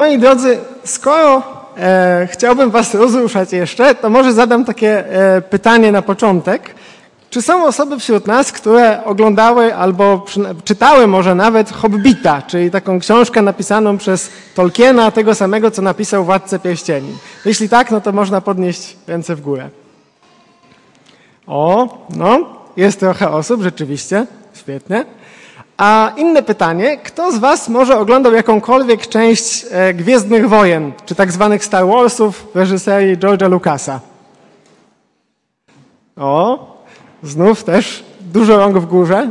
Moi drodzy, skoro e, chciałbym Was rozruszać jeszcze, to może zadam takie e, pytanie na początek. Czy są osoby wśród nas, które oglądały albo czytały może nawet Hobbita, czyli taką książkę napisaną przez Tolkiena, tego samego, co napisał Władcę Pierścieni? Jeśli tak, no to można podnieść ręce w górę. O, no, jest trochę osób, rzeczywiście, świetnie. A inne pytanie, kto z Was może oglądał jakąkolwiek część e, Gwiezdnych Wojen, czy tak zwanych Star Warsów w reżyserii George'a Lucasa? O, znów też dużo rąk w górze.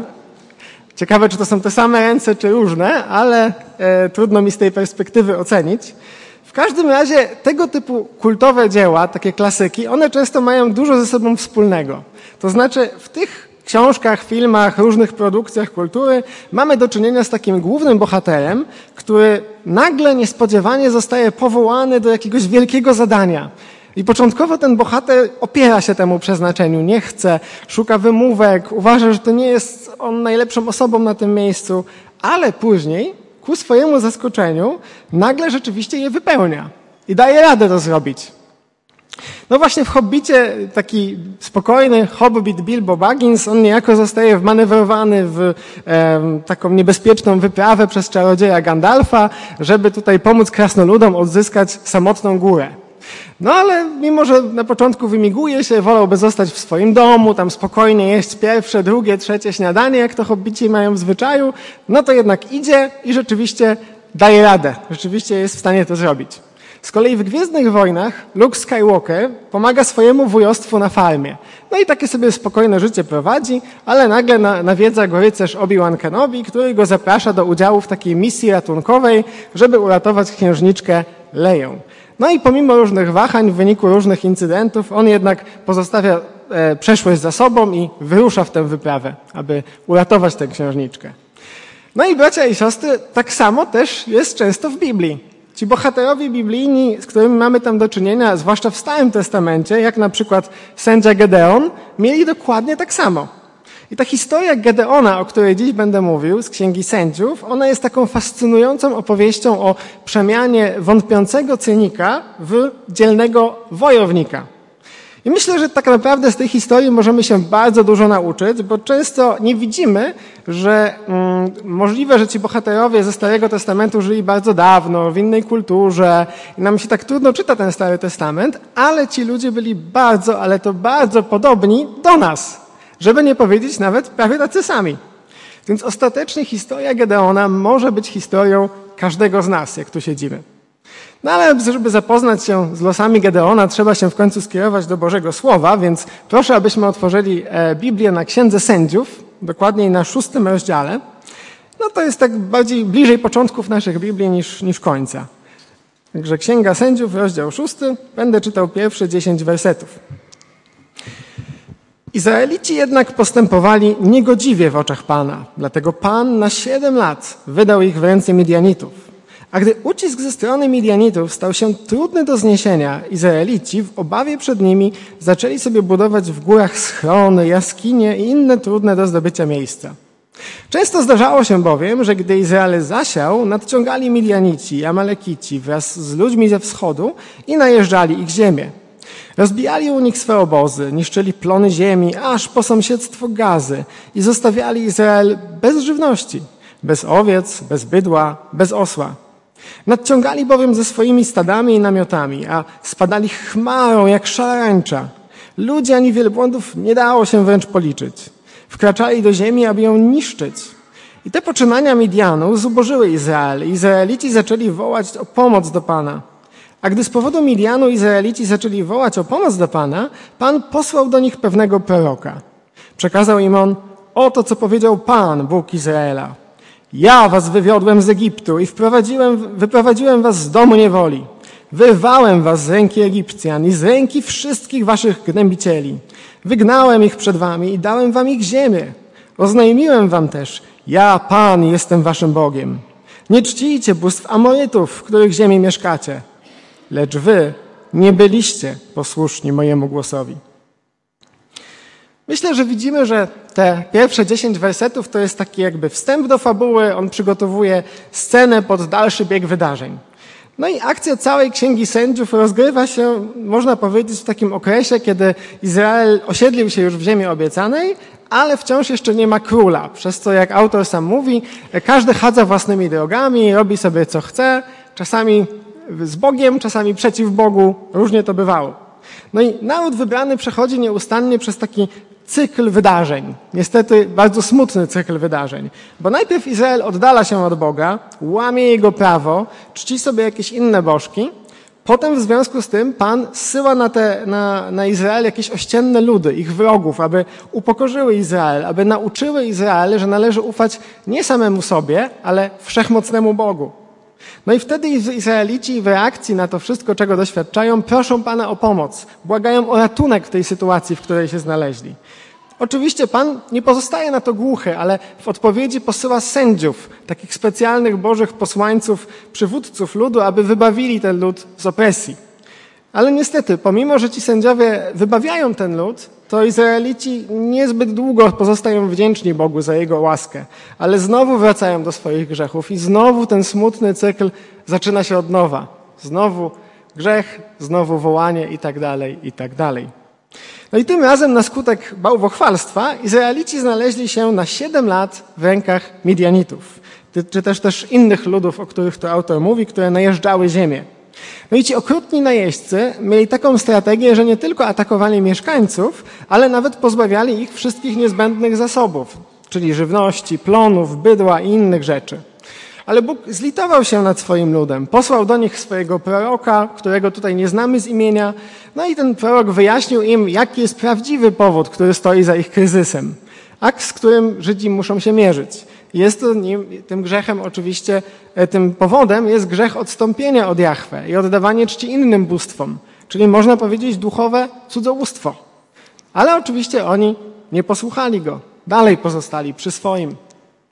Ciekawe, czy to są te same ręce, czy różne, ale e, trudno mi z tej perspektywy ocenić. W każdym razie tego typu kultowe dzieła, takie klasyki, one często mają dużo ze sobą wspólnego. To znaczy w tych książkach, filmach, różnych produkcjach kultury mamy do czynienia z takim głównym bohaterem, który nagle niespodziewanie zostaje powołany do jakiegoś wielkiego zadania. I początkowo ten bohater opiera się temu przeznaczeniu, nie chce, szuka wymówek, uważa, że to nie jest on najlepszą osobą na tym miejscu, ale później, ku swojemu zaskoczeniu, nagle rzeczywiście je wypełnia i daje radę to zrobić. No właśnie w Hobbicie taki spokojny Hobbit Bilbo Baggins, on niejako zostaje wmanewrowany w e, taką niebezpieczną wyprawę przez czarodzieja Gandalfa, żeby tutaj pomóc krasnoludom odzyskać samotną górę. No ale mimo, że na początku wymiguje się, wolałby zostać w swoim domu, tam spokojnie jeść pierwsze, drugie, trzecie śniadanie, jak to hobbici mają w zwyczaju, no to jednak idzie i rzeczywiście daje radę. Rzeczywiście jest w stanie to zrobić. Z kolei w Gwiezdnych Wojnach Luke Skywalker pomaga swojemu wujostwu na farmie. No i takie sobie spokojne życie prowadzi, ale nagle nawiedza go rycerz Obi-Wan Kenobi, który go zaprasza do udziału w takiej misji ratunkowej, żeby uratować księżniczkę Leję. No i pomimo różnych wahań, w wyniku różnych incydentów, on jednak pozostawia e, przeszłość za sobą i wyrusza w tę wyprawę, aby uratować tę księżniczkę. No i bracia i siostry, tak samo też jest często w Biblii. Ci bohaterowie biblijni, z którymi mamy tam do czynienia, zwłaszcza w Starym Testamencie, jak na przykład sędzia Gedeon, mieli dokładnie tak samo. I ta historia Gedeona, o której dziś będę mówił, z Księgi Sędziów, ona jest taką fascynującą opowieścią o przemianie wątpiącego cynika w dzielnego wojownika. I myślę, że tak naprawdę z tej historii możemy się bardzo dużo nauczyć, bo często nie widzimy, że mm, możliwe, że ci bohaterowie ze Starego Testamentu żyli bardzo dawno, w innej kulturze i nam się tak trudno czyta ten Stary Testament, ale ci ludzie byli bardzo, ale to bardzo podobni do nas, żeby nie powiedzieć nawet prawie tacy sami. Więc ostatecznie historia Gedeona może być historią każdego z nas, jak tu siedzimy. No ale żeby zapoznać się z losami Gedeona, trzeba się w końcu skierować do Bożego Słowa, więc proszę, abyśmy otworzyli e, Biblię na Księdze Sędziów, dokładniej na szóstym rozdziale. No to jest tak bardziej bliżej początków naszych Biblii niż, niż końca. Także Księga Sędziów, rozdział szósty, będę czytał pierwsze dziesięć wersetów. Izraelici jednak postępowali niegodziwie w oczach Pana, dlatego Pan na siedem lat wydał ich w ręce Midianitów. A gdy ucisk ze strony Midianitów stał się trudny do zniesienia, Izraelici w obawie przed nimi zaczęli sobie budować w górach schrony, jaskinie i inne trudne do zdobycia miejsca. Często zdarzało się bowiem, że gdy Izrael zasiał, nadciągali Midianici i Amalekici wraz z ludźmi ze wschodu i najeżdżali ich ziemię. Rozbijali u nich swe obozy, niszczyli plony ziemi, aż po sąsiedztwo gazy i zostawiali Izrael bez żywności, bez owiec, bez bydła, bez osła. Nadciągali bowiem ze swoimi stadami i namiotami, a spadali chmarą jak szarańcza. Ludzie ani wielbłądów nie dało się wręcz policzyć. Wkraczali do ziemi, aby ją niszczyć. I te poczynania Midianu zubożyły Izrael. Izraelici zaczęli wołać o pomoc do Pana. A gdy z powodu Midianu Izraelici zaczęli wołać o pomoc do Pana, Pan posłał do nich pewnego proroka. Przekazał im on, oto co powiedział Pan, Bóg Izraela. Ja was wywiodłem z Egiptu i wprowadziłem, wyprowadziłem was z domu niewoli. Wyrwałem was z ręki Egipcjan i z ręki wszystkich waszych gnębicieli. Wygnałem ich przed wami i dałem wam ich ziemię. Oznajmiłem wam też, ja, Pan, jestem waszym Bogiem. Nie czcijcie bóstw Amorytów, w których ziemi mieszkacie. Lecz wy nie byliście posłuszni mojemu głosowi. Myślę, że widzimy, że te pierwsze dziesięć wersetów to jest taki jakby wstęp do fabuły. On przygotowuje scenę pod dalszy bieg wydarzeń. No i akcja całej Księgi Sędziów rozgrywa się, można powiedzieć, w takim okresie, kiedy Izrael osiedlił się już w ziemi obiecanej, ale wciąż jeszcze nie ma króla, przez co, jak autor sam mówi, każdy chadza własnymi drogami, robi sobie co chce, czasami z Bogiem, czasami przeciw Bogu, różnie to bywało. No i naród wybrany przechodzi nieustannie przez taki cykl wydarzeń. Niestety bardzo smutny cykl wydarzeń. Bo najpierw Izrael oddala się od Boga, łamie jego prawo, czci sobie jakieś inne bożki. Potem w związku z tym Pan zsyła na, te, na, na Izrael jakieś ościenne ludy, ich wrogów, aby upokorzyły Izrael, aby nauczyły Izrael, że należy ufać nie samemu sobie, ale wszechmocnemu Bogu. No i wtedy Izraelici w reakcji na to wszystko, czego doświadczają, proszą Pana o pomoc, błagają o ratunek w tej sytuacji, w której się znaleźli. Oczywiście Pan nie pozostaje na to głuchy, ale w odpowiedzi posyła sędziów, takich specjalnych bożych posłańców, przywódców ludu, aby wybawili ten lud z opresji. Ale niestety, pomimo, że ci sędziowie wybawiają ten lud, to Izraelici niezbyt długo pozostają wdzięczni Bogu za Jego łaskę, ale znowu wracają do swoich grzechów i znowu ten smutny cykl zaczyna się od nowa. Znowu grzech, znowu wołanie i tak dalej, i tak dalej. No i tym razem na skutek bałwochwalstwa Izraelici znaleźli się na siedem lat w rękach Midianitów, czy też też innych ludów, o których to autor mówi, które najeżdżały ziemię. No i ci okrutni najeźdźcy mieli taką strategię, że nie tylko atakowali mieszkańców, ale nawet pozbawiali ich wszystkich niezbędnych zasobów, czyli żywności, plonów, bydła i innych rzeczy. Ale Bóg zlitował się nad swoim ludem, posłał do nich swojego proroka, którego tutaj nie znamy z imienia, no i ten prorok wyjaśnił im, jaki jest prawdziwy powód, który stoi za ich kryzysem, akt, z którym Żydzi muszą się mierzyć. Jest to nim, tym grzechem oczywiście, e, tym powodem jest grzech odstąpienia od Jahwe i oddawanie czci innym bóstwom, czyli można powiedzieć duchowe cudzołóstwo. Ale oczywiście oni nie posłuchali go, dalej pozostali przy swoim,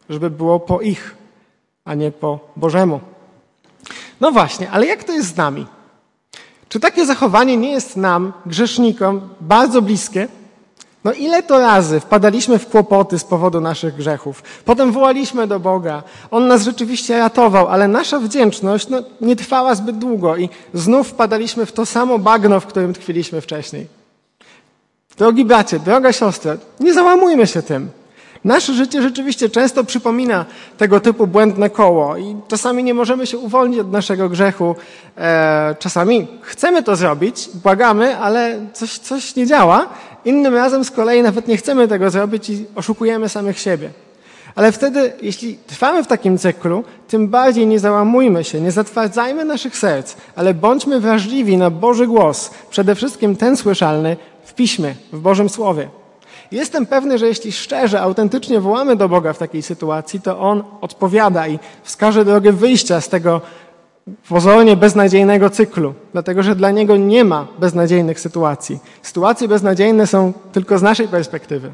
żeby było po ich, a nie po Bożemu. No właśnie, ale jak to jest z nami? Czy takie zachowanie nie jest nam, grzesznikom, bardzo bliskie? No ile to razy wpadaliśmy w kłopoty z powodu naszych grzechów. Potem wołaliśmy do Boga. On nas rzeczywiście ratował, ale nasza wdzięczność no, nie trwała zbyt długo i znów wpadaliśmy w to samo bagno, w którym tkwiliśmy wcześniej. Drogi bracie, droga siostra, nie załamujmy się tym. Nasze życie rzeczywiście często przypomina tego typu błędne koło i czasami nie możemy się uwolnić od naszego grzechu. E, czasami chcemy to zrobić, błagamy, ale coś, coś nie działa. Innym razem z kolei nawet nie chcemy tego zrobić i oszukujemy samych siebie. Ale wtedy, jeśli trwamy w takim cyklu, tym bardziej nie załamujmy się, nie zatwardzajmy naszych serc, ale bądźmy wrażliwi na Boży głos, przede wszystkim ten słyszalny w Piśmie, w Bożym Słowie. Jestem pewny, że jeśli szczerze, autentycznie wołamy do Boga w takiej sytuacji, to On odpowiada i wskaże drogę wyjścia z tego pozornie beznadziejnego cyklu, dlatego że dla Niego nie ma beznadziejnych sytuacji. Sytuacje beznadziejne są tylko z naszej perspektywy.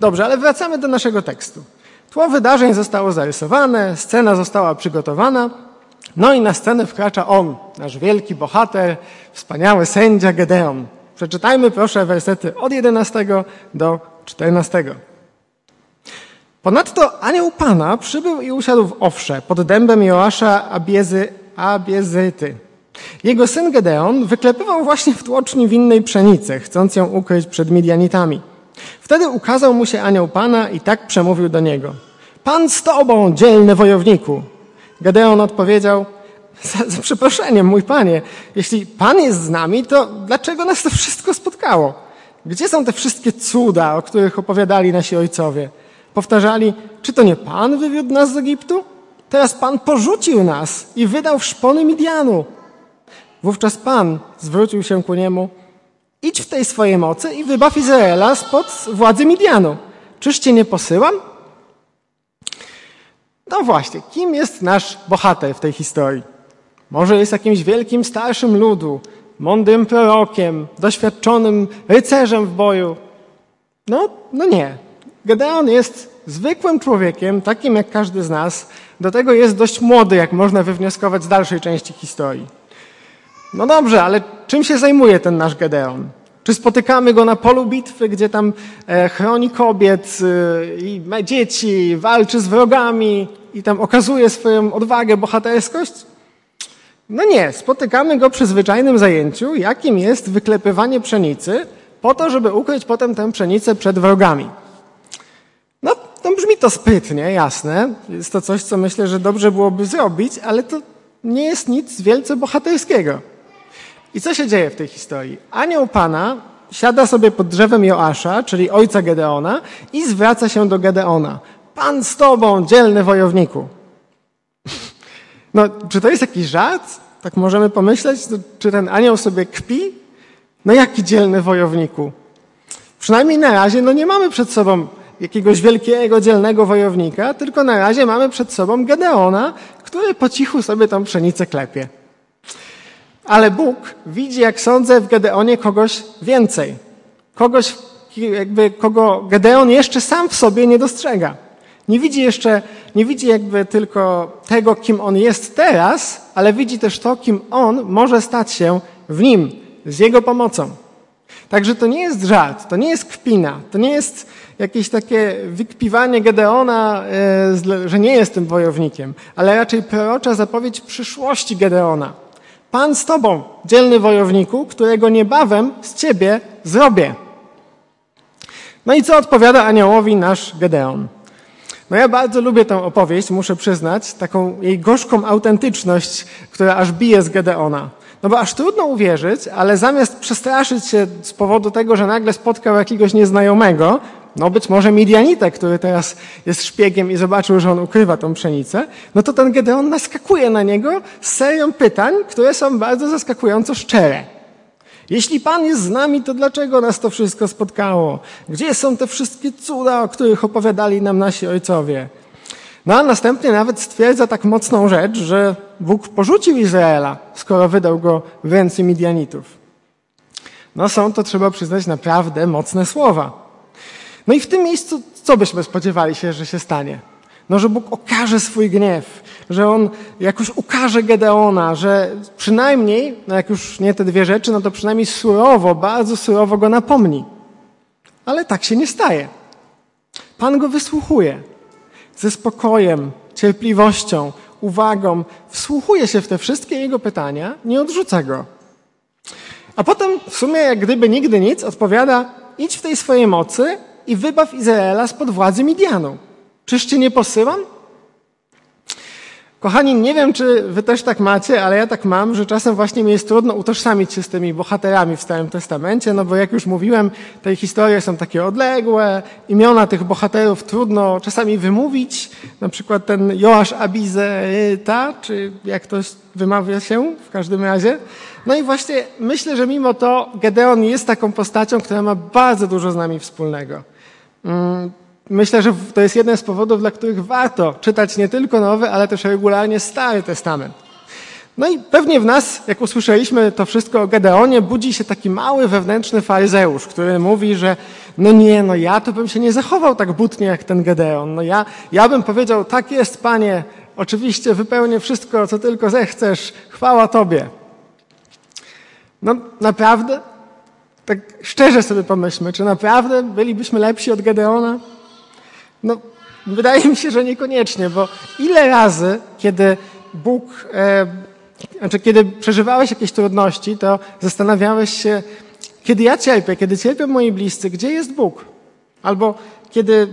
Dobrze, ale wracamy do naszego tekstu. Tło wydarzeń zostało zarysowane, scena została przygotowana, no i na scenę wkracza on, nasz wielki bohater, wspaniały sędzia Gedeon. Przeczytajmy proszę wersety od 11 do 14. Ponadto anioł Pana przybył i usiadł w Owsze pod dębem Joasza Abiezy, Abiezyty. Jego syn Gedeon wyklepywał właśnie w tłoczni winnej pszenicy, chcąc ją ukryć przed Midianitami. Wtedy ukazał mu się anioł Pana i tak przemówił do niego. Pan z tobą, dzielny wojowniku. Gedeon odpowiedział – za, za przeproszeniem, mój panie, jeśli pan jest z nami, to dlaczego nas to wszystko spotkało? Gdzie są te wszystkie cuda, o których opowiadali nasi ojcowie? Powtarzali, czy to nie pan wywiódł nas z Egiptu? Teraz pan porzucił nas i wydał w szpony Midianu. Wówczas pan zwrócił się ku niemu, idź w tej swojej mocy i wybaw Izraela spod władzy Midianu. Czyż cię nie posyłam? No właśnie, kim jest nasz bohater w tej historii? Może jest jakimś wielkim starszym ludu, mądrym prorokiem, doświadczonym rycerzem w boju. No, no nie. Gedeon jest zwykłym człowiekiem, takim jak każdy z nas. Do tego jest dość młody, jak można wywnioskować z dalszej części historii. No dobrze, ale czym się zajmuje ten nasz Gedeon? Czy spotykamy go na polu bitwy, gdzie tam e, chroni kobiet e, i dzieci, walczy z wrogami i tam okazuje swoją odwagę, bohaterskość? No nie, spotykamy go przy zwyczajnym zajęciu, jakim jest wyklepywanie pszenicy, po to, żeby ukryć potem tę pszenicę przed wrogami. No, brzmi to sprytnie, jasne. Jest to coś, co myślę, że dobrze byłoby zrobić, ale to nie jest nic wielce bohaterskiego. I co się dzieje w tej historii? Anioł Pana siada sobie pod drzewem Joasza, czyli ojca Gedeona, i zwraca się do Gedeona. Pan z tobą, dzielny wojowniku. No, czy to jest jakiś żart? Tak możemy pomyśleć, czy ten anioł sobie kpi? No jaki dzielny wojowniku? Przynajmniej na razie no nie mamy przed sobą jakiegoś wielkiego, dzielnego wojownika, tylko na razie mamy przed sobą Gedeona, który po cichu sobie tą pszenicę klepie. Ale Bóg widzi, jak sądzę, w Gedeonie kogoś więcej. Kogoś, jakby, kogo Gedeon jeszcze sam w sobie nie dostrzega. Nie widzi jeszcze, nie widzi jakby tylko tego, kim on jest teraz, ale widzi też to, kim on może stać się w nim, z jego pomocą. Także to nie jest żart, to nie jest kpina, to nie jest jakieś takie wykpiwanie Gedeona, e, że nie jest tym wojownikiem, ale raczej prorocza zapowiedź przyszłości Gedeona. Pan z tobą, dzielny wojowniku, którego niebawem z ciebie zrobię. No i co odpowiada aniołowi nasz Gedeon? No ja bardzo lubię tę opowieść, muszę przyznać, taką jej gorzką autentyczność, która aż bije z Gedeona. No bo aż trudno uwierzyć, ale zamiast przestraszyć się z powodu tego, że nagle spotkał jakiegoś nieznajomego, no być może Midianitę, który teraz jest szpiegiem i zobaczył, że on ukrywa tą pszenicę, no to ten Gedeon naskakuje na niego z serią pytań, które są bardzo zaskakująco szczere. Jeśli Pan jest z nami, to dlaczego nas to wszystko spotkało? Gdzie są te wszystkie cuda, o których opowiadali nam nasi ojcowie? No a następnie nawet stwierdza tak mocną rzecz, że Bóg porzucił Izraela, skoro wydał go w ręce Midianitów. No są to, trzeba przyznać, naprawdę mocne słowa. No i w tym miejscu, co byśmy spodziewali się, że się stanie? No, że Bóg okaże swój gniew, że On jakoś ukaże Gedeona, że przynajmniej, no jak już nie te dwie rzeczy, no to przynajmniej surowo, bardzo surowo go napomni. Ale tak się nie staje. Pan go wysłuchuje ze spokojem, cierpliwością, uwagą, wsłuchuje się w te wszystkie jego pytania, nie odrzuca go. A potem w sumie, jak gdyby nigdy nic, odpowiada: idź w tej swojej mocy i wybaw Izraela spod władzy Midianu. Czyż cię nie posyłam? Kochani, nie wiem, czy wy też tak macie, ale ja tak mam, że czasem właśnie mi jest trudno utożsamić się z tymi bohaterami w Starym Testamencie, no bo jak już mówiłem, te historie są takie odległe, imiona tych bohaterów trudno czasami wymówić, na przykład ten Joasz Abizeta, czy jak to wymawia się w każdym razie. No i właśnie myślę, że mimo to Gedeon jest taką postacią, która ma bardzo dużo z nami wspólnego. Myślę, że to jest jeden z powodów, dla których warto czytać nie tylko Nowy, ale też regularnie Stary Testament. No i pewnie w nas, jak usłyszeliśmy to wszystko o Gedeonie, budzi się taki mały wewnętrzny faryzeusz, który mówi, że no nie, no ja to bym się nie zachował tak butnie jak ten Gedeon. No ja, ja bym powiedział, tak jest, panie, oczywiście wypełnię wszystko, co tylko zechcesz, chwała tobie. No naprawdę? Tak szczerze sobie pomyślmy, czy naprawdę bylibyśmy lepsi od Gedeona? No, wydaje mi się, że niekoniecznie, bo ile razy, kiedy Bóg, e, znaczy kiedy przeżywałeś jakieś trudności, to zastanawiałeś się, kiedy ja cierpię, kiedy cierpią moi bliscy, gdzie jest Bóg? Albo kiedy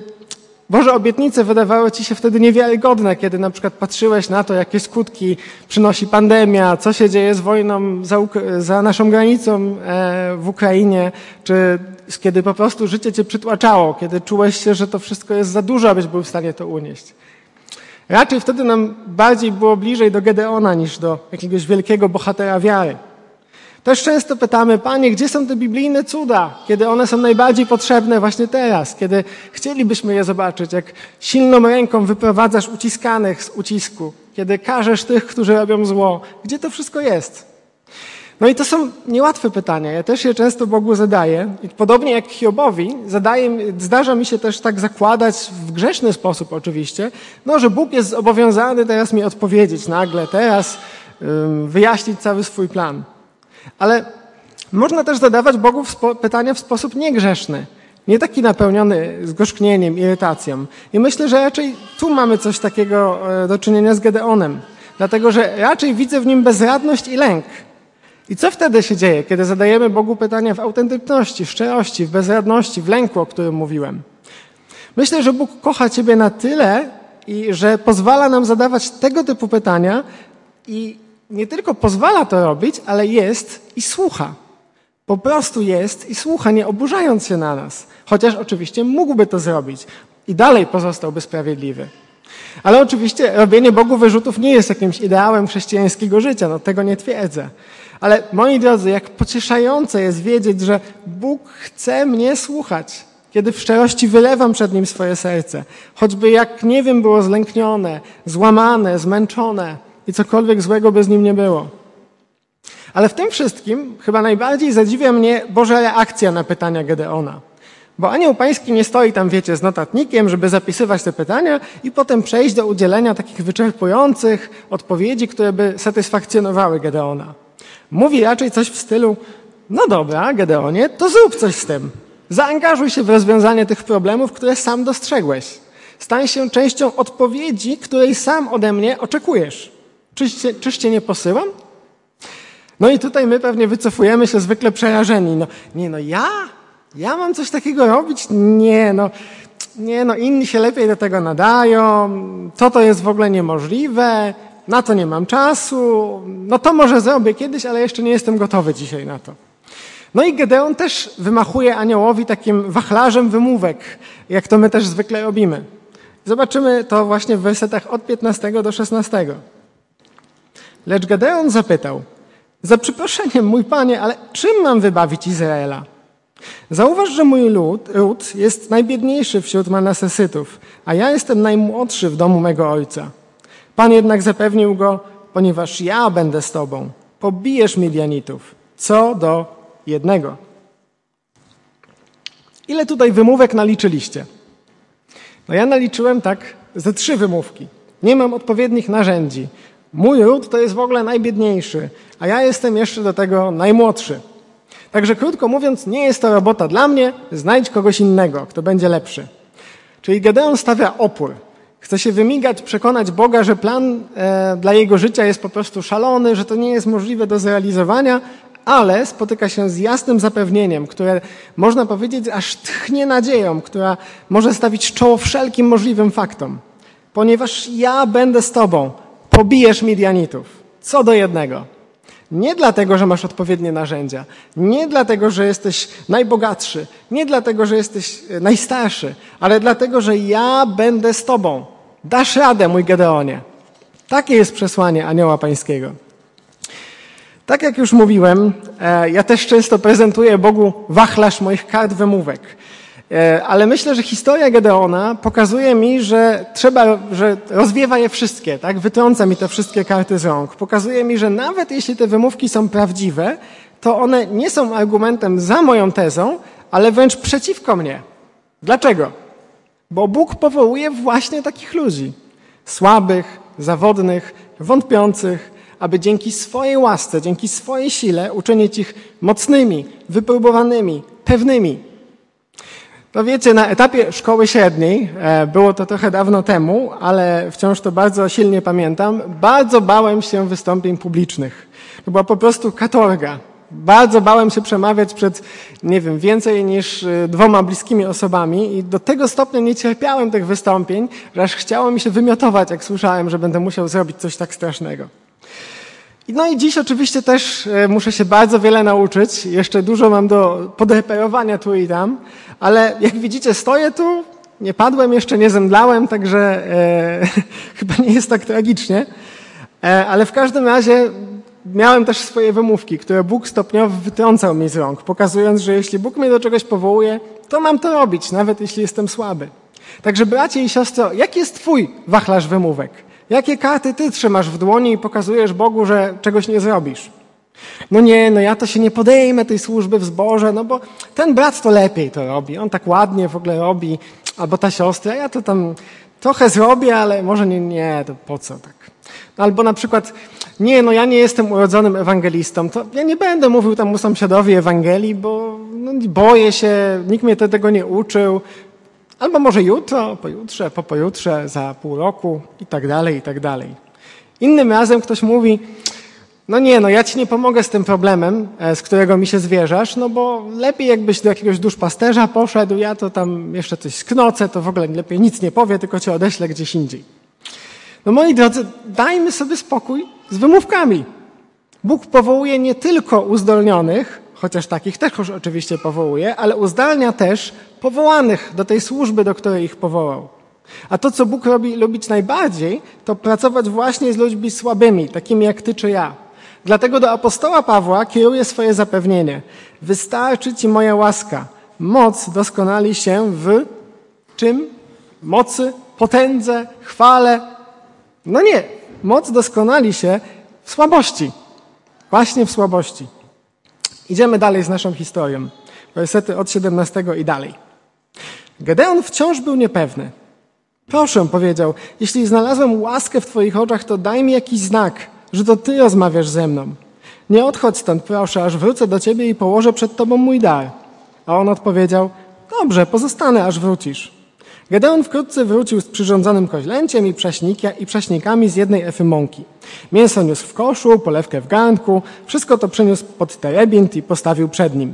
Boże obietnice wydawały ci się wtedy niewiarygodne, kiedy na przykład patrzyłeś na to, jakie skutki przynosi pandemia, co się dzieje z wojną za, za naszą granicą e, w Ukrainie, czy kiedy po prostu życie cię przytłaczało, kiedy czułeś się, że to wszystko jest za dużo, abyś był w stanie to unieść. Raczej wtedy nam bardziej było bliżej do Gedeona niż do jakiegoś wielkiego bohatera wiary. Też często pytamy, Panie, gdzie są te biblijne cuda, kiedy one są najbardziej potrzebne właśnie teraz, kiedy chcielibyśmy je zobaczyć, jak silną ręką wyprowadzasz uciskanych z ucisku, kiedy karzesz tych, którzy robią zło. Gdzie to wszystko jest? No i to są niełatwe pytania. Ja też je często Bogu zadaję. I podobnie jak Hiobowi, zadaję, zdarza mi się też tak zakładać w grzeszny sposób oczywiście, no, że Bóg jest zobowiązany teraz mi odpowiedzieć nagle, teraz wyjaśnić cały swój plan. Ale można też zadawać Bogu pytania w sposób niegrzeszny, nie taki napełniony zgorzknieniem, irytacją. I myślę, że raczej tu mamy coś takiego e, do czynienia z Gedeonem. dlatego że raczej widzę w nim bezradność i lęk. I co wtedy się dzieje, kiedy zadajemy Bogu pytania w autentyczności, w szczerości, w bezradności, w lęku, o którym mówiłem? Myślę, że Bóg kocha Ciebie na tyle i że pozwala nam zadawać tego typu pytania i nie tylko pozwala to robić, ale jest i słucha. Po prostu jest i słucha, nie oburzając się na nas. Chociaż oczywiście mógłby to zrobić i dalej pozostałby sprawiedliwy. Ale oczywiście robienie Bogu wyrzutów nie jest jakimś ideałem chrześcijańskiego życia, no tego nie twierdzę. Ale moi drodzy, jak pocieszające jest wiedzieć, że Bóg chce mnie słuchać, kiedy w szczerości wylewam przed Nim swoje serce, choćby jak nie wiem, było zlęknione, złamane, zmęczone i cokolwiek złego by z Nim nie było. Ale w tym wszystkim chyba najbardziej zadziwia mnie Boża reakcja na pytania Gedeona. Bo anioł pański nie stoi tam, wiecie, z notatnikiem, żeby zapisywać te pytania i potem przejść do udzielenia takich wyczerpujących odpowiedzi, które by satysfakcjonowały Gedeona. Mówi raczej coś w stylu, no dobra, Gedeonie, to zrób coś z tym. Zaangażuj się w rozwiązanie tych problemów, które sam dostrzegłeś. Stań się częścią odpowiedzi, której sam ode mnie oczekujesz. Czyż czyż cię nie posyłam? No i tutaj my pewnie wycofujemy się zwykle przerażeni. No, nie no, ja? Ja mam coś takiego robić? Nie no, nie no, inni się lepiej do tego nadają. To to jest w ogóle niemożliwe. Na to nie mam czasu. No to może zrobię kiedyś, ale jeszcze nie jestem gotowy dzisiaj na to. No i Gedeon też wymachuje aniołowi takim wachlarzem wymówek, jak to my też zwykle robimy. Zobaczymy to właśnie w wersetach od 15 do 16. Lecz Gedeon zapytał, za przeproszeniem, mój panie, ale czym mam wybawić Izraela? Zauważ, że mój lud, ród jest najbiedniejszy wśród Manasesytów, a ja jestem najmłodszy w domu mego ojca. Pan jednak zapewnił go, ponieważ ja będę z tobą, pobijesz Midianitów, co do jednego. Ile tutaj wymówek naliczyliście? No ja naliczyłem tak ze trzy wymówki. Nie mam odpowiednich narzędzi. Mój ród to jest w ogóle najbiedniejszy, a ja jestem jeszcze do tego najmłodszy. Także krótko mówiąc, nie jest to robota dla mnie, znajdź kogoś innego, kto będzie lepszy. Czyli Gedeon stawia opór. Chce się wymigać, przekonać Boga, że plan e, dla jego życia jest po prostu szalony, że to nie jest możliwe do zrealizowania, ale spotyka się z jasnym zapewnieniem, które można powiedzieć aż tchnie nadzieją, która może stawić czoło wszelkim możliwym faktom. Ponieważ ja będę z Tobą, pobijesz Midianitów. Co do jednego. Nie dlatego, że masz odpowiednie narzędzia, nie dlatego, że jesteś najbogatszy, nie dlatego, że jesteś e, najstarszy, ale dlatego, że ja będę z Tobą. Dasz radę, mój Gedeonie. Takie jest przesłanie Anioła Pańskiego. Tak jak już mówiłem, e, ja też często prezentuję Bogu wachlarz moich kart wymówek. E, ale myślę, że historia Gedeona pokazuje mi, że trzeba, że rozwiewa je wszystkie, tak? Wytrąca mi te wszystkie karty z rąk. Pokazuje mi, że nawet jeśli te wymówki są prawdziwe, to one nie są argumentem za moją tezą, ale wręcz przeciwko mnie. Dlaczego? Bo Bóg powołuje właśnie takich ludzi. Słabych, zawodnych, wątpiących, aby dzięki swojej łasce, dzięki swojej sile uczynić ich mocnymi, wypróbowanymi, pewnymi. No wiecie, na etapie szkoły średniej, e, było to trochę dawno temu, ale wciąż to bardzo silnie pamiętam, bardzo bałem się wystąpień publicznych. To była po prostu katorga. Bardzo bałem się przemawiać przed, nie wiem, więcej niż e, dwoma bliskimi osobami i do tego stopnia nie cierpiałem tych wystąpień, że aż chciało mi się wymiotować, jak słyszałem, że będę musiał zrobić coś tak strasznego. No i dziś oczywiście też e, muszę się bardzo wiele nauczyć. Jeszcze dużo mam do podreperowania tu i tam, ale jak widzicie, stoję tu, nie padłem, jeszcze nie zemdlałem, także e, chyba nie jest tak tragicznie. E, ale w każdym razie miałem też swoje wymówki, które Bóg stopniowo wytrącał mi z rąk, pokazując, że jeśli Bóg mnie do czegoś powołuje, to mam to robić, nawet jeśli jestem słaby. Także bracie i siostro, jaki jest Twój wachlarz wymówek? Jakie karty ty trzymasz w dłoni i pokazujesz Bogu, że czegoś nie zrobisz? No nie, no ja to się nie podejmę tej służby w zborze, no bo ten brat to lepiej to robi, on tak ładnie w ogóle robi, albo ta siostra, ja to tam trochę zrobię, ale może nie, nie, to po co tak? Albo na przykład, nie, no ja nie jestem urodzonym ewangelistą, to ja nie będę mówił temu sąsiadowi Ewangelii, bo no, boję się, nikt mnie tego nie uczył, Albo może jutro, pojutrze, po pojutrze, za pół roku i tak dalej, i tak dalej. Innym razem ktoś mówi, no nie, no ja ci nie pomogę z tym problemem, e, z którego mi się zwierzasz, no bo lepiej jakbyś do jakiegoś duszpasterza poszedł, ja to tam jeszcze coś sknocę, to w ogóle lepiej nic nie powie, tylko cię odeślę gdzieś indziej. No moi drodzy, dajmy sobie spokój z wymówkami. Bóg powołuje nie tylko uzdolnionych, chociaż takich też oczywiście powołuje, ale uzdalnia też powołanych do tej służby, do której ich powołał. A to, co Bóg robi lubić najbardziej, to pracować właśnie z ludźmi słabymi, takimi jak ty czy ja. Dlatego do apostoła Pawła kieruje swoje zapewnienie. Wystarczy ci moja łaska. Moc doskonali się w czym? Mocy, potędze, chwale. No nie, moc doskonali się w słabości. Właśnie w słabości. Idziemy dalej z naszą historią. Wersety od 17 i dalej. Gedeon wciąż był niepewny. Proszę, powiedział, jeśli znalazłem łaskę w Twoich oczach, to daj mi jakiś znak, że to Ty rozmawiasz ze mną. Nie odchodź stąd, proszę, aż wrócę do Ciebie i położę przed Tobą mój dar. A on odpowiedział, dobrze, pozostanę, aż wrócisz. Gedeon wkrótce wrócił z przyrządzonym koźlęciem i, i prześnikami z jednej efy mąki. Mięso niósł w koszu, polewkę w garnku, wszystko to przyniósł pod terebint i postawił przed nim.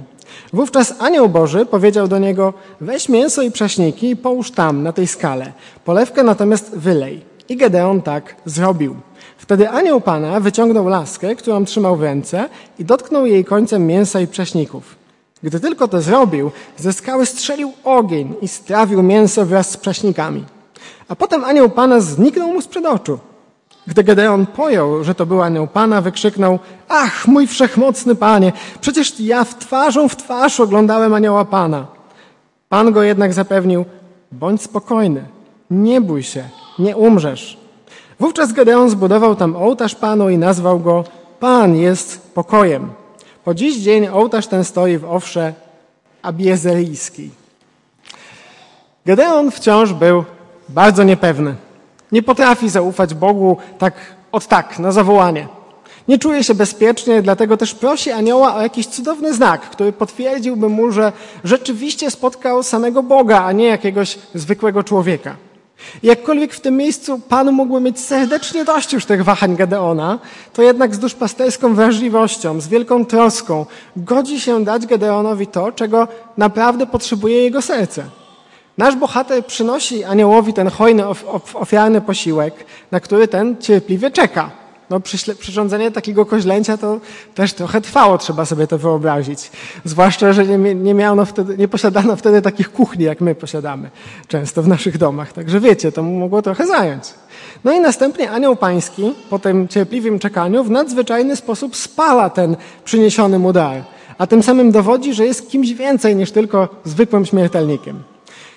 Wówczas anioł Boży powiedział do niego, weź mięso i prześniki i połóż tam, na tej skale. Polewkę natomiast wylej. I Gedeon tak zrobił. Wtedy anioł Pana wyciągnął laskę, którą trzymał w ręce i dotknął jej końcem mięsa i prześników. Gdy tylko to zrobił, ze skały strzelił ogień i strawił mięso wraz z prześnikami. A potem anioł Pana zniknął mu sprzed oczu. Gdy Gedeon pojął, że to był anioł Pana, wykrzyknął, ach, mój wszechmocny Panie, przecież ja w twarzą w twarz oglądałem anioła Pana. Pan go jednak zapewnił, bądź spokojny, nie bój się, nie umrzesz. Wówczas Gedeon zbudował tam ołtarz Panu i nazwał go Pan jest pokojem. Po dziś dzień ołtarz ten stoi w owsze abiezelijskiej. Gedeon wciąż był bardzo niepewny. Nie potrafi zaufać Bogu tak od tak, na zawołanie. Nie czuje się bezpiecznie, dlatego też prosi anioła o jakiś cudowny znak, który potwierdziłby mu, że rzeczywiście spotkał samego Boga, a nie jakiegoś zwykłego człowieka. Jakkolwiek w tym miejscu Pan mógłby mieć serdecznie dość już tych wahań Gedeona, to jednak z duszpasterską wrażliwością, z wielką troską godzi się dać Gedeonowi to, czego naprawdę potrzebuje jego serce. Nasz bohater przynosi aniołowi ten hojny, ofiarny posiłek, na który ten cierpliwie czeka. No, przyrządzenie takiego koźlęcia to też trochę trwało, trzeba sobie to wyobrazić. Zwłaszcza, że nie, nie, miano wtedy, nie posiadano wtedy takich kuchni, jak my posiadamy często w naszych domach. Także wiecie, to mogło trochę zająć. No i następnie anioł pański, po tym cierpliwym czekaniu, w nadzwyczajny sposób spala ten przyniesiony mu dar, a tym samym dowodzi, że jest kimś więcej niż tylko zwykłym śmiertelnikiem.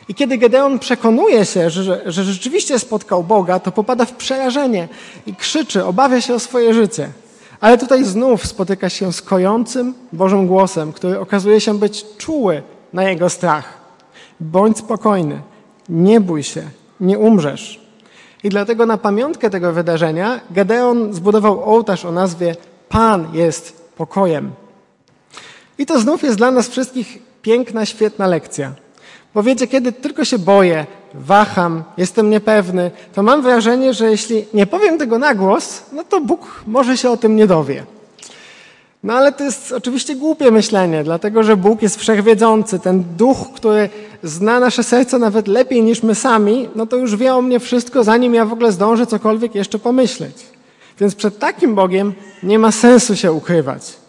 I kiedy Gedeon przekonuje się, że, że rzeczywiście spotkał Boga, to popada w przerażenie i krzyczy, obawia się o swoje życie. Ale tutaj znów spotyka się z kojącym Bożym głosem, który okazuje się być czuły na jego strach. Bądź spokojny, nie bój się, nie umrzesz. I dlatego na pamiątkę tego wydarzenia Gedeon zbudował ołtarz o nazwie Pan jest pokojem. I to znów jest dla nas wszystkich piękna, świetna lekcja. Bo wiecie, kiedy tylko się boję, waham, jestem niepewny, to mam wrażenie, że jeśli nie powiem tego na głos, no to Bóg może się o tym nie dowie. No ale to jest oczywiście głupie myślenie, dlatego że Bóg jest wszechwiedzący. Ten duch, który zna nasze serce nawet lepiej niż my sami, no to już wie o mnie wszystko, zanim ja w ogóle zdążę cokolwiek jeszcze pomyśleć. Więc przed takim Bogiem nie ma sensu się ukrywać.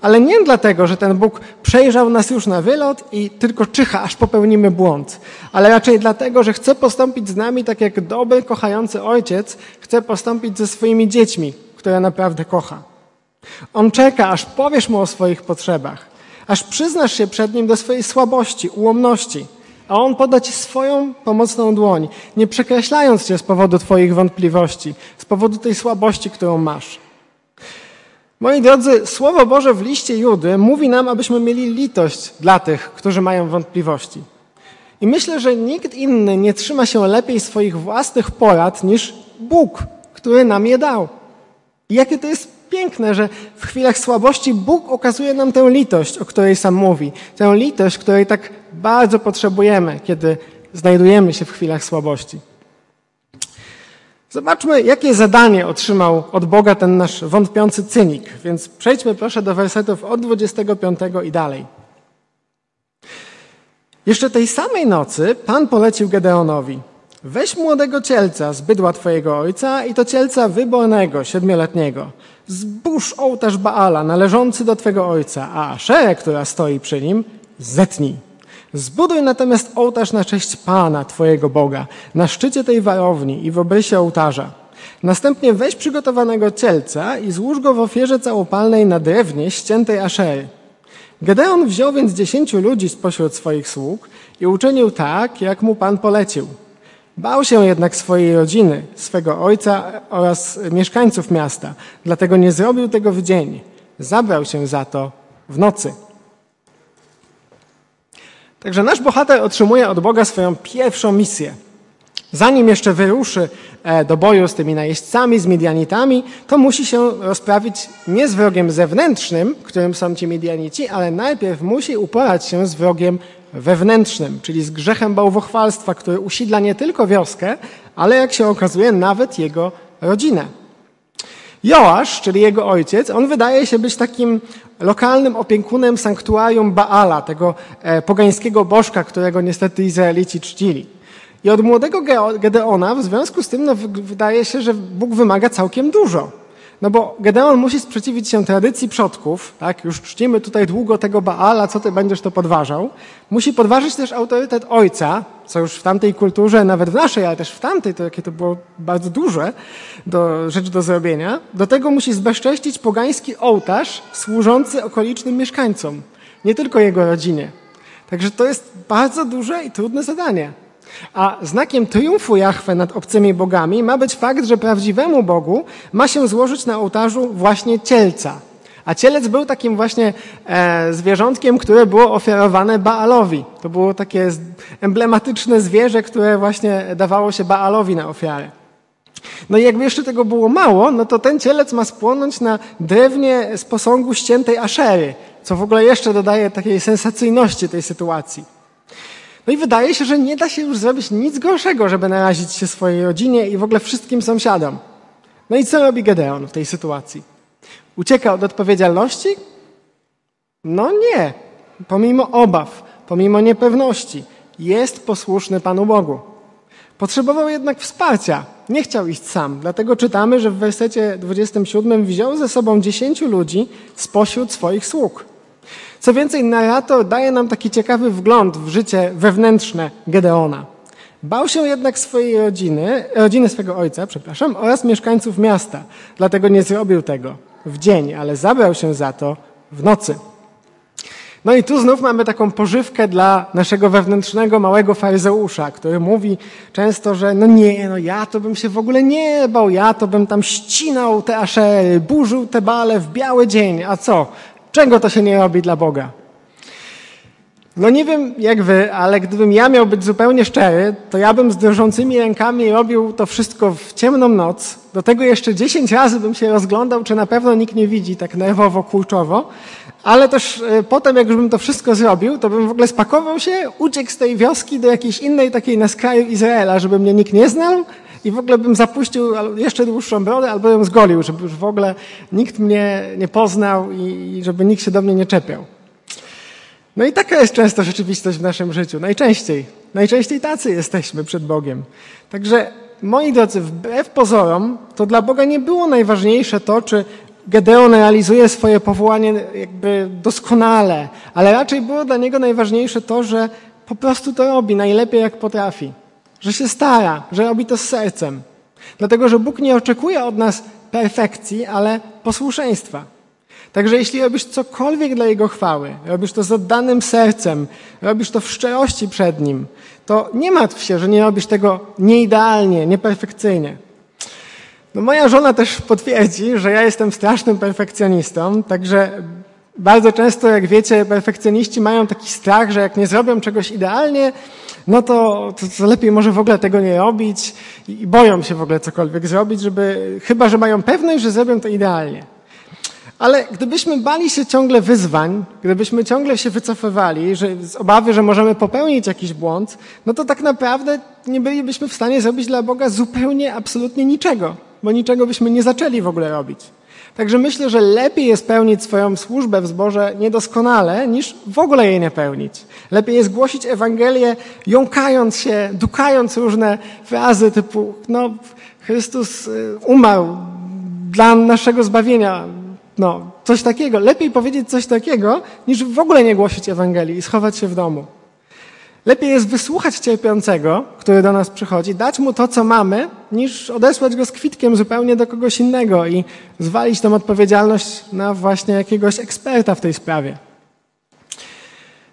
Ale nie dlatego, że ten Bóg przejrzał nas już na wylot i tylko czyha, aż popełnimy błąd, ale raczej dlatego, że chce postąpić z nami tak jak dobry, kochający ojciec chce postąpić ze swoimi dziećmi, które naprawdę kocha. On czeka, aż powiesz mu o swoich potrzebach, aż przyznasz się przed nim do swojej słabości, ułomności, a on poda ci swoją pomocną dłoń, nie przekreślając cię z powodu twoich wątpliwości, z powodu tej słabości, którą masz. Moi drodzy, Słowo Boże w liście Judy mówi nam, abyśmy mieli litość dla tych, którzy mają wątpliwości. I myślę, że nikt inny nie trzyma się lepiej swoich własnych porad niż Bóg, który nam je dał. I jakie to jest piękne, że w chwilach słabości Bóg okazuje nam tę litość, o której sam mówi. Tę litość, której tak bardzo potrzebujemy, kiedy znajdujemy się w chwilach słabości. Zobaczmy, jakie zadanie otrzymał od Boga ten nasz wątpiący cynik. Więc przejdźmy proszę do wersetów od 25 i dalej. Jeszcze tej samej nocy Pan polecił Gedeonowi: Weź młodego cielca z bydła twojego ojca i to cielca wybornego, siedmioletniego. Zbóż ołtarz Baala należący do twego ojca, a Aszerę, która stoi przy nim, zetnij. Zbuduj natomiast ołtarz na cześć Pana, Twojego Boga, na szczycie tej warowni i w obrysie ołtarza. Następnie weź przygotowanego cielca i złóż go w ofierze całopalnej na drewnie ściętej aszery. Gedeon wziął więc dziesięciu ludzi spośród swoich sług i uczynił tak, jak mu Pan polecił. Bał się jednak swojej rodziny, swego ojca oraz mieszkańców miasta, dlatego nie zrobił tego w dzień. Zabrał się za to w nocy. Także nasz bohater otrzymuje od Boga swoją pierwszą misję. Zanim jeszcze wyruszy e, do boju z tymi najeźdźcami, z Midianitami, to musi się rozprawić nie z wrogiem zewnętrznym, którym są ci Midianici, ale najpierw musi uporać się z wrogiem wewnętrznym, czyli z grzechem bałwochwalstwa, który usidla nie tylko wioskę, ale jak się okazuje, nawet jego rodzinę. Joasz, czyli jego ojciec, on wydaje się być takim lokalnym opiekunem sanktuarium Baala, tego e, pogańskiego bożka, którego niestety Izraelici czcili. I od młodego Gedeona w związku z tym no, wydaje się, że Bóg wymaga całkiem dużo. No bo Gedeon musi sprzeciwić się tradycji przodków, tak? Już czcimy tutaj długo tego Baala, co ty będziesz to podważał. Musi podważyć też autorytet ojca, co już w tamtej kulturze, nawet w naszej, ale też w tamtej, to jakie to było bardzo duże do, rzecz do zrobienia. Do tego musi zbezcześcić pogański ołtarz służący okolicznym mieszkańcom, nie tylko jego rodzinie. Także to jest bardzo duże i trudne zadanie. A znakiem triumfu Jahwe nad obcymi bogami ma być fakt, że prawdziwemu Bogu ma się złożyć na ołtarzu właśnie cielca. A cielec był takim właśnie e, zwierzątkiem, które było ofiarowane Baalowi. To było takie emblematyczne zwierzę, które właśnie dawało się Baalowi na ofiarę. No i jakby jeszcze tego było mało, no to ten cielec ma spłonąć na drewnie z posągu ściętej Aszery, co w ogóle jeszcze dodaje takiej sensacyjności tej sytuacji. No i wydaje się, że nie da się już zrobić nic gorszego, żeby narazić się swojej rodzinie i w ogóle wszystkim sąsiadom. No i co robi Gedeon w tej sytuacji? Ucieka od odpowiedzialności? No nie. Pomimo obaw, pomimo niepewności, jest posłuszny Panu Bogu. Potrzebował jednak wsparcia. Nie chciał iść sam. Dlatego czytamy, że w wersecie 27 wziął ze sobą dziesięciu ludzi spośród swoich sług. Co więcej, narrator daje nam taki ciekawy wgląd w życie wewnętrzne Gedeona. Bał się jednak swojej rodziny, rodziny swego ojca, przepraszam, oraz mieszkańców miasta. Dlatego nie zrobił tego w dzień, ale zabrał się za to w nocy. No i tu znów mamy taką pożywkę dla naszego wewnętrznego małego faryzeusza, który mówi często, że no nie, no ja to bym się w ogóle nie bał, ja to bym tam ścinał te aszery, burzył te bale w biały dzień, a co? Czego to się nie robi dla Boga? No nie wiem jak wy, ale gdybym ja miał być zupełnie szczery, to ja bym z drżącymi rękami robił to wszystko w ciemną noc. Do tego jeszcze dziesięć razy bym się rozglądał, czy na pewno nikt nie widzi tak nerwowo, kurczowo. Ale też y, potem, jak już bym to wszystko zrobił, to bym w ogóle spakował się, uciekł z tej wioski do jakiejś innej takiej na skraju Izraela, żeby mnie nikt nie znał i w ogóle bym zapuścił jeszcze dłuższą brodę albo ją zgolił, żeby już w ogóle nikt mnie nie poznał i żeby nikt się do mnie nie czepiał. No i taka jest często rzeczywistość w naszym życiu. Najczęściej. Najczęściej tacy jesteśmy przed Bogiem. Także, moi drodzy, wbrew pozorom, to dla Boga nie było najważniejsze to, czy Gedeon realizuje swoje powołanie jakby doskonale, ale raczej było dla niego najważniejsze to, że po prostu to robi najlepiej jak potrafi że się stara, że robi to z sercem. Dlatego, że Bóg nie oczekuje od nas perfekcji, ale posłuszeństwa. Także jeśli robisz cokolwiek dla Jego chwały, robisz to z oddanym sercem, robisz to w szczerości przed Nim, to nie martw się, że nie robisz tego nieidealnie, nieperfekcyjnie. No moja żona też potwierdzi, że ja jestem strasznym perfekcjonistą, także bardzo często, jak wiecie, perfekcjoniści mają taki strach, że jak nie zrobią czegoś idealnie, no to, to, to, lepiej może w ogóle tego nie robić i boją się w ogóle cokolwiek zrobić, żeby, chyba że mają pewność, że zrobią to idealnie. Ale gdybyśmy bali się ciągle wyzwań, gdybyśmy ciągle się wycofywali że, z obawy, że możemy popełnić jakiś błąd, no to tak naprawdę nie bylibyśmy w stanie zrobić dla Boga zupełnie, absolutnie niczego, bo niczego byśmy nie zaczęli w ogóle robić. Także myślę, że lepiej jest pełnić swoją służbę w zborze niedoskonale, niż w ogóle jej nie pełnić. Lepiej jest głosić Ewangelię, jąkając się, dukając różne frazy typu, no, Chrystus y, umarł dla naszego zbawienia, no, coś takiego. Lepiej powiedzieć coś takiego, niż w ogóle nie głosić Ewangelii i schować się w domu. Lepiej jest wysłuchać cierpiącego, który do nas przychodzi, dać mu to, co mamy, niż odesłać go z kwitkiem zupełnie do kogoś innego i zwalić tą odpowiedzialność na właśnie jakiegoś eksperta w tej sprawie.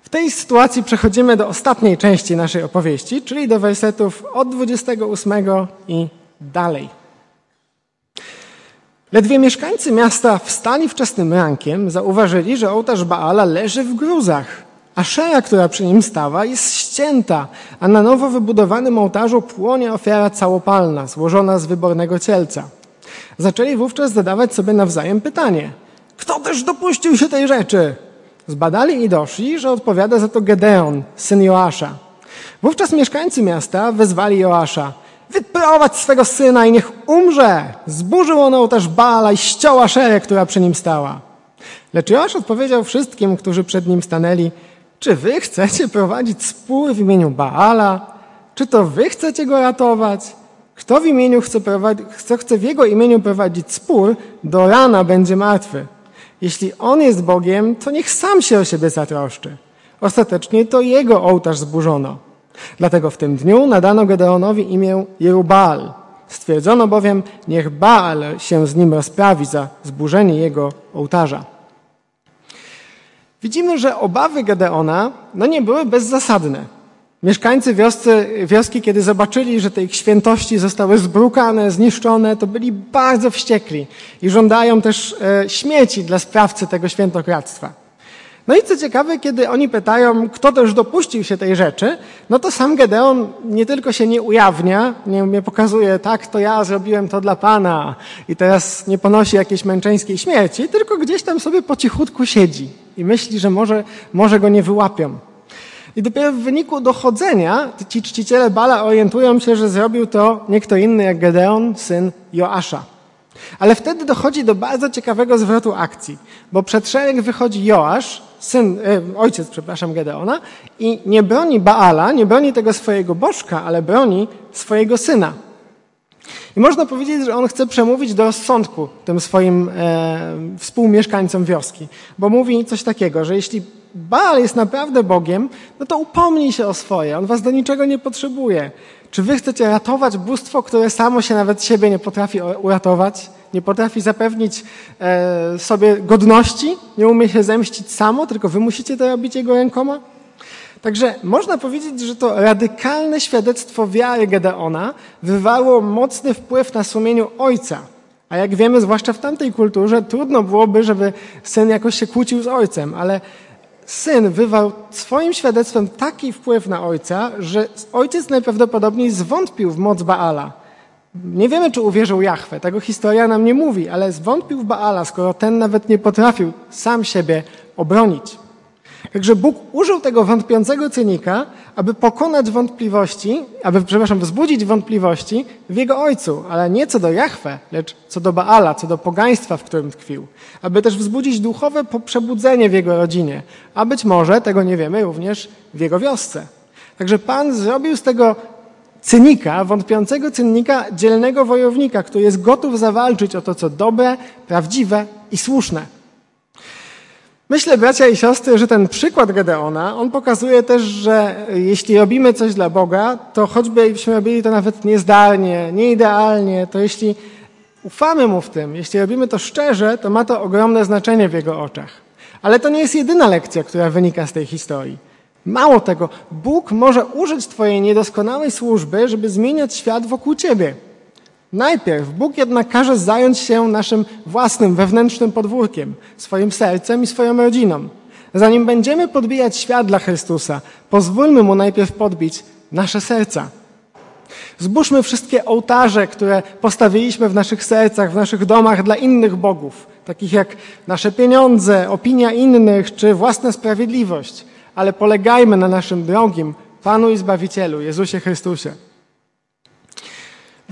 W tej sytuacji przechodzimy do ostatniej części naszej opowieści, czyli do wersetów od 28 i dalej. Ledwie mieszkańcy miasta wstali wczesnym rankiem, zauważyli, że ołtarz Baala leży w gruzach a szera, która przy nim stała, jest ścięta, a na nowo wybudowanym ołtarzu płonie ofiara całopalna, złożona z wybornego cielca. Zaczęli wówczas zadawać sobie nawzajem pytanie, kto też dopuścił się tej rzeczy? Zbadali i doszli, że odpowiada za to Gedeon, syn Joasza. Wówczas mieszkańcy miasta wezwali Joasza, wyprowadź swego syna i niech umrze. Zburzył on ołtarz Baala i ściął Aszerę, która przy nim stała. Lecz Joasz odpowiedział wszystkim, którzy przed nim stanęli, czy wy chcecie prowadzić spór w imieniu Baala? Czy to wy chcecie go ratować? Kto w imieniu chce, kto chce w jego imieniu prowadzić spór, do rana będzie martwy. Jeśli on jest Bogiem, to niech sam się o siebie zatroszczy. Ostatecznie to jego ołtarz zburzono. Dlatego w tym dniu nadano Gedeonowi imię Jerubal. Stwierdzono bowiem, niech Baal się z nim rozprawi za zburzenie jego ołtarza. Widzimy, że obawy Gedeona no nie były bezzasadne. Mieszkańcy wioscy, wioski, kiedy zobaczyli, że te ich świętości zostały zbrukane, zniszczone, to byli bardzo wściekli i żądają też e, śmieci dla sprawcy tego świętokradztwa. No i co ciekawe, kiedy oni pytają, kto też dopuścił się tej rzeczy, no to sam Gedeon nie tylko się nie ujawnia, nie, nie pokazuje, tak, to ja zrobiłem to dla Pana i teraz nie ponosi jakiejś męczeńskiej śmierci, tylko gdzieś tam sobie po cichutku siedzi i myśli, że może, może go nie wyłapią. I dopiero w wyniku dochodzenia ci czciciele Bala orientują się, że zrobił to nie kto inny jak Gedeon, syn Joasza. Ale wtedy dochodzi do bardzo ciekawego zwrotu akcji, bo przed szereg wychodzi Joasz, syn, e, ojciec, przepraszam, Gedeona i nie broni Baala, nie broni tego swojego bożka, ale broni swojego syna. I można powiedzieć, że on chce przemówić do rozsądku tym swoim e, współmieszkańcom wioski, bo mówi coś takiego, że jeśli Baal jest naprawdę Bogiem, no to upomnij się o swoje, on was do niczego nie potrzebuje. Czy wy chcecie ratować bóstwo, które samo się nawet siebie nie potrafi uratować? Nie potrafi zapewnić e, sobie godności? Nie umie się zemścić samo, tylko wy musicie to robić jego rękoma? Także można powiedzieć, że to radykalne świadectwo wiary Gedeona wywarło mocny wpływ na sumieniu ojca. A jak wiemy, zwłaszcza w tamtej kulturze, trudno byłoby, żeby syn jakoś się kłócił z ojcem, ale syn wywarł swoim świadectwem taki wpływ na ojca, że ojciec najprawdopodobniej zwątpił w moc Baala. Nie wiemy, czy uwierzył Jahwe, tego historia nam nie mówi, ale zwątpił w Baala, skoro ten nawet nie potrafił sam siebie obronić. Także Bóg użył tego wątpiącego cynika, aby pokonać wątpliwości, aby, przepraszam, wzbudzić wątpliwości w jego ojcu, ale nie co do Jahwe, lecz co do Baala, co do pogaństwa, w którym tkwił. Aby też wzbudzić duchowe przebudzenie w jego rodzinie, a być może, tego nie wiemy, również w jego wiosce. Także Pan zrobił z tego cynika, wątpiącego cynika, dzielnego wojownika, który jest gotów zawalczyć o to, co dobre, prawdziwe i słuszne. Myślę, bracia i siostry, że ten przykład Gedeona, on pokazuje też, że jeśli robimy coś dla Boga, to choćbyśmy robili to nawet niezdarnie, nieidealnie, to jeśli ufamy Mu w tym, jeśli robimy to szczerze, to ma to ogromne znaczenie w Jego oczach. Ale to nie jest jedyna lekcja, która wynika z tej historii. Mało tego, Bóg może użyć Twojej niedoskonałej służby, żeby zmieniać świat wokół Ciebie. Najpierw Bóg jednak każe zająć się naszym własnym wewnętrznym podwórkiem, swoim sercem i swoją rodziną. Zanim będziemy podbijać świat dla Chrystusa, pozwólmy Mu najpierw podbić nasze serca. Zbóżmy wszystkie ołtarze, które postawiliśmy w naszych sercach, w naszych domach dla innych bogów, takich jak nasze pieniądze, opinia innych czy własna sprawiedliwość, ale polegajmy na naszym drogim Panu i Zbawicielu, Jezusie Chrystusie.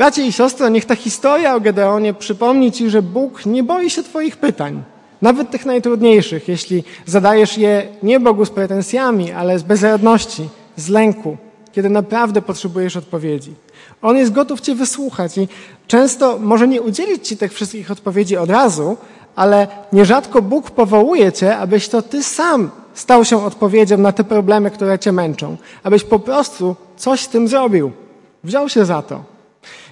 Bracie i siostro, niech ta historia o Gedeonie przypomni Ci, że Bóg nie boi się Twoich pytań, nawet tych najtrudniejszych, jeśli zadajesz je nie Bogu z pretensjami, ale z bezradności, z lęku, kiedy naprawdę potrzebujesz odpowiedzi. On jest gotów Cię wysłuchać i często może nie udzielić Ci tych wszystkich odpowiedzi od razu, ale nierzadko Bóg powołuje Cię, abyś to Ty sam stał się odpowiedzią na te problemy, które Cię męczą, abyś po prostu coś z tym zrobił. Wziął się za to.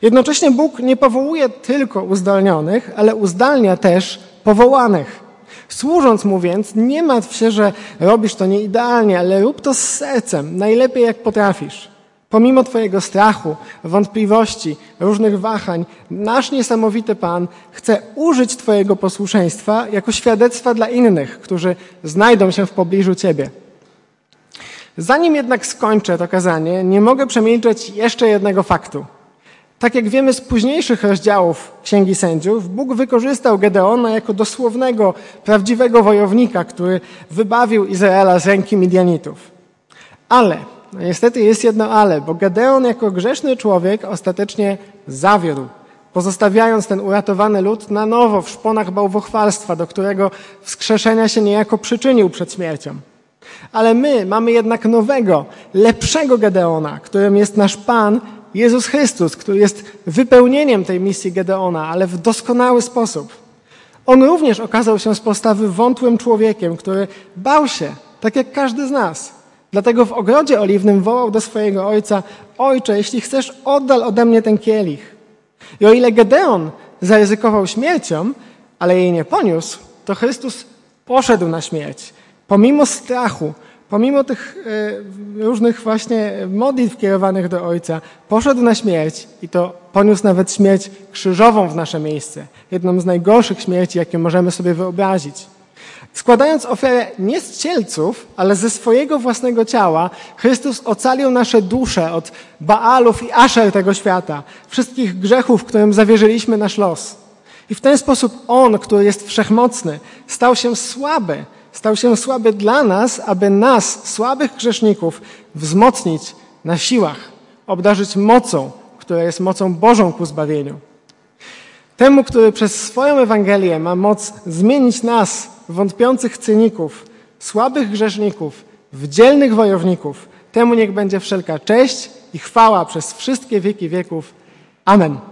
Jednocześnie Bóg nie powołuje tylko uzdolnionych, ale uzdalnia też powołanych. Służąc mu więc, nie martw się, że robisz to nieidealnie, ale rób to z sercem, najlepiej jak potrafisz. Pomimo Twojego strachu, wątpliwości, różnych wahań, nasz niesamowity Pan chce użyć Twojego posłuszeństwa jako świadectwa dla innych, którzy znajdą się w pobliżu Ciebie. Zanim jednak skończę to kazanie, nie mogę przemilczeć jeszcze jednego faktu. Tak jak wiemy z późniejszych rozdziałów Księgi Sędziów, Bóg wykorzystał Gedeona jako dosłownego, prawdziwego wojownika, który wybawił Izraela z ręki Midianitów. Ale, no niestety jest jedno ale, bo Gedeon jako grzeszny człowiek ostatecznie zawiódł, pozostawiając ten uratowany lud na nowo w szponach bałwochwalstwa, do którego wskrzeszenia się niejako przyczynił przed śmiercią. Ale my mamy jednak nowego, lepszego Gedeona, którym jest nasz Pan Jezus Chrystus, który jest wypełnieniem tej misji Gedeona, ale w doskonały sposób. On również okazał się z postawy wątłym człowiekiem, który bał się, tak jak każdy z nas. Dlatego w ogrodzie oliwnym wołał do swojego ojca: Ojcze, jeśli chcesz, oddal ode mnie ten kielich. I o ile Gedeon zaryzykował śmiercią, ale jej nie poniósł, to Chrystus poszedł na śmierć. Pomimo strachu, pomimo tych e, różnych właśnie modlitw kierowanych do Ojca, poszedł na śmierć i to poniósł nawet śmierć krzyżową w nasze miejsce. Jedną z najgorszych śmierci, jakie możemy sobie wyobrazić. Składając ofiarę nie z cielców, ale ze swojego własnego ciała, Chrystus ocalił nasze dusze od Baalów i Asher tego świata, wszystkich grzechów, którym zawierzyliśmy nasz los. I w ten sposób On, który jest wszechmocny, stał się słaby, stał się słaby dla nas, aby nas, słabych grzeszników, wzmocnić na siłach, obdarzyć mocą, która jest mocą Bożą ku zbawieniu. Temu, który przez swoją Ewangelię ma moc zmienić nas, wątpiących cyników, słabych grzeszników, w dzielnych wojowników, temu niech będzie wszelka cześć i chwała przez wszystkie wieki wieków. Amen.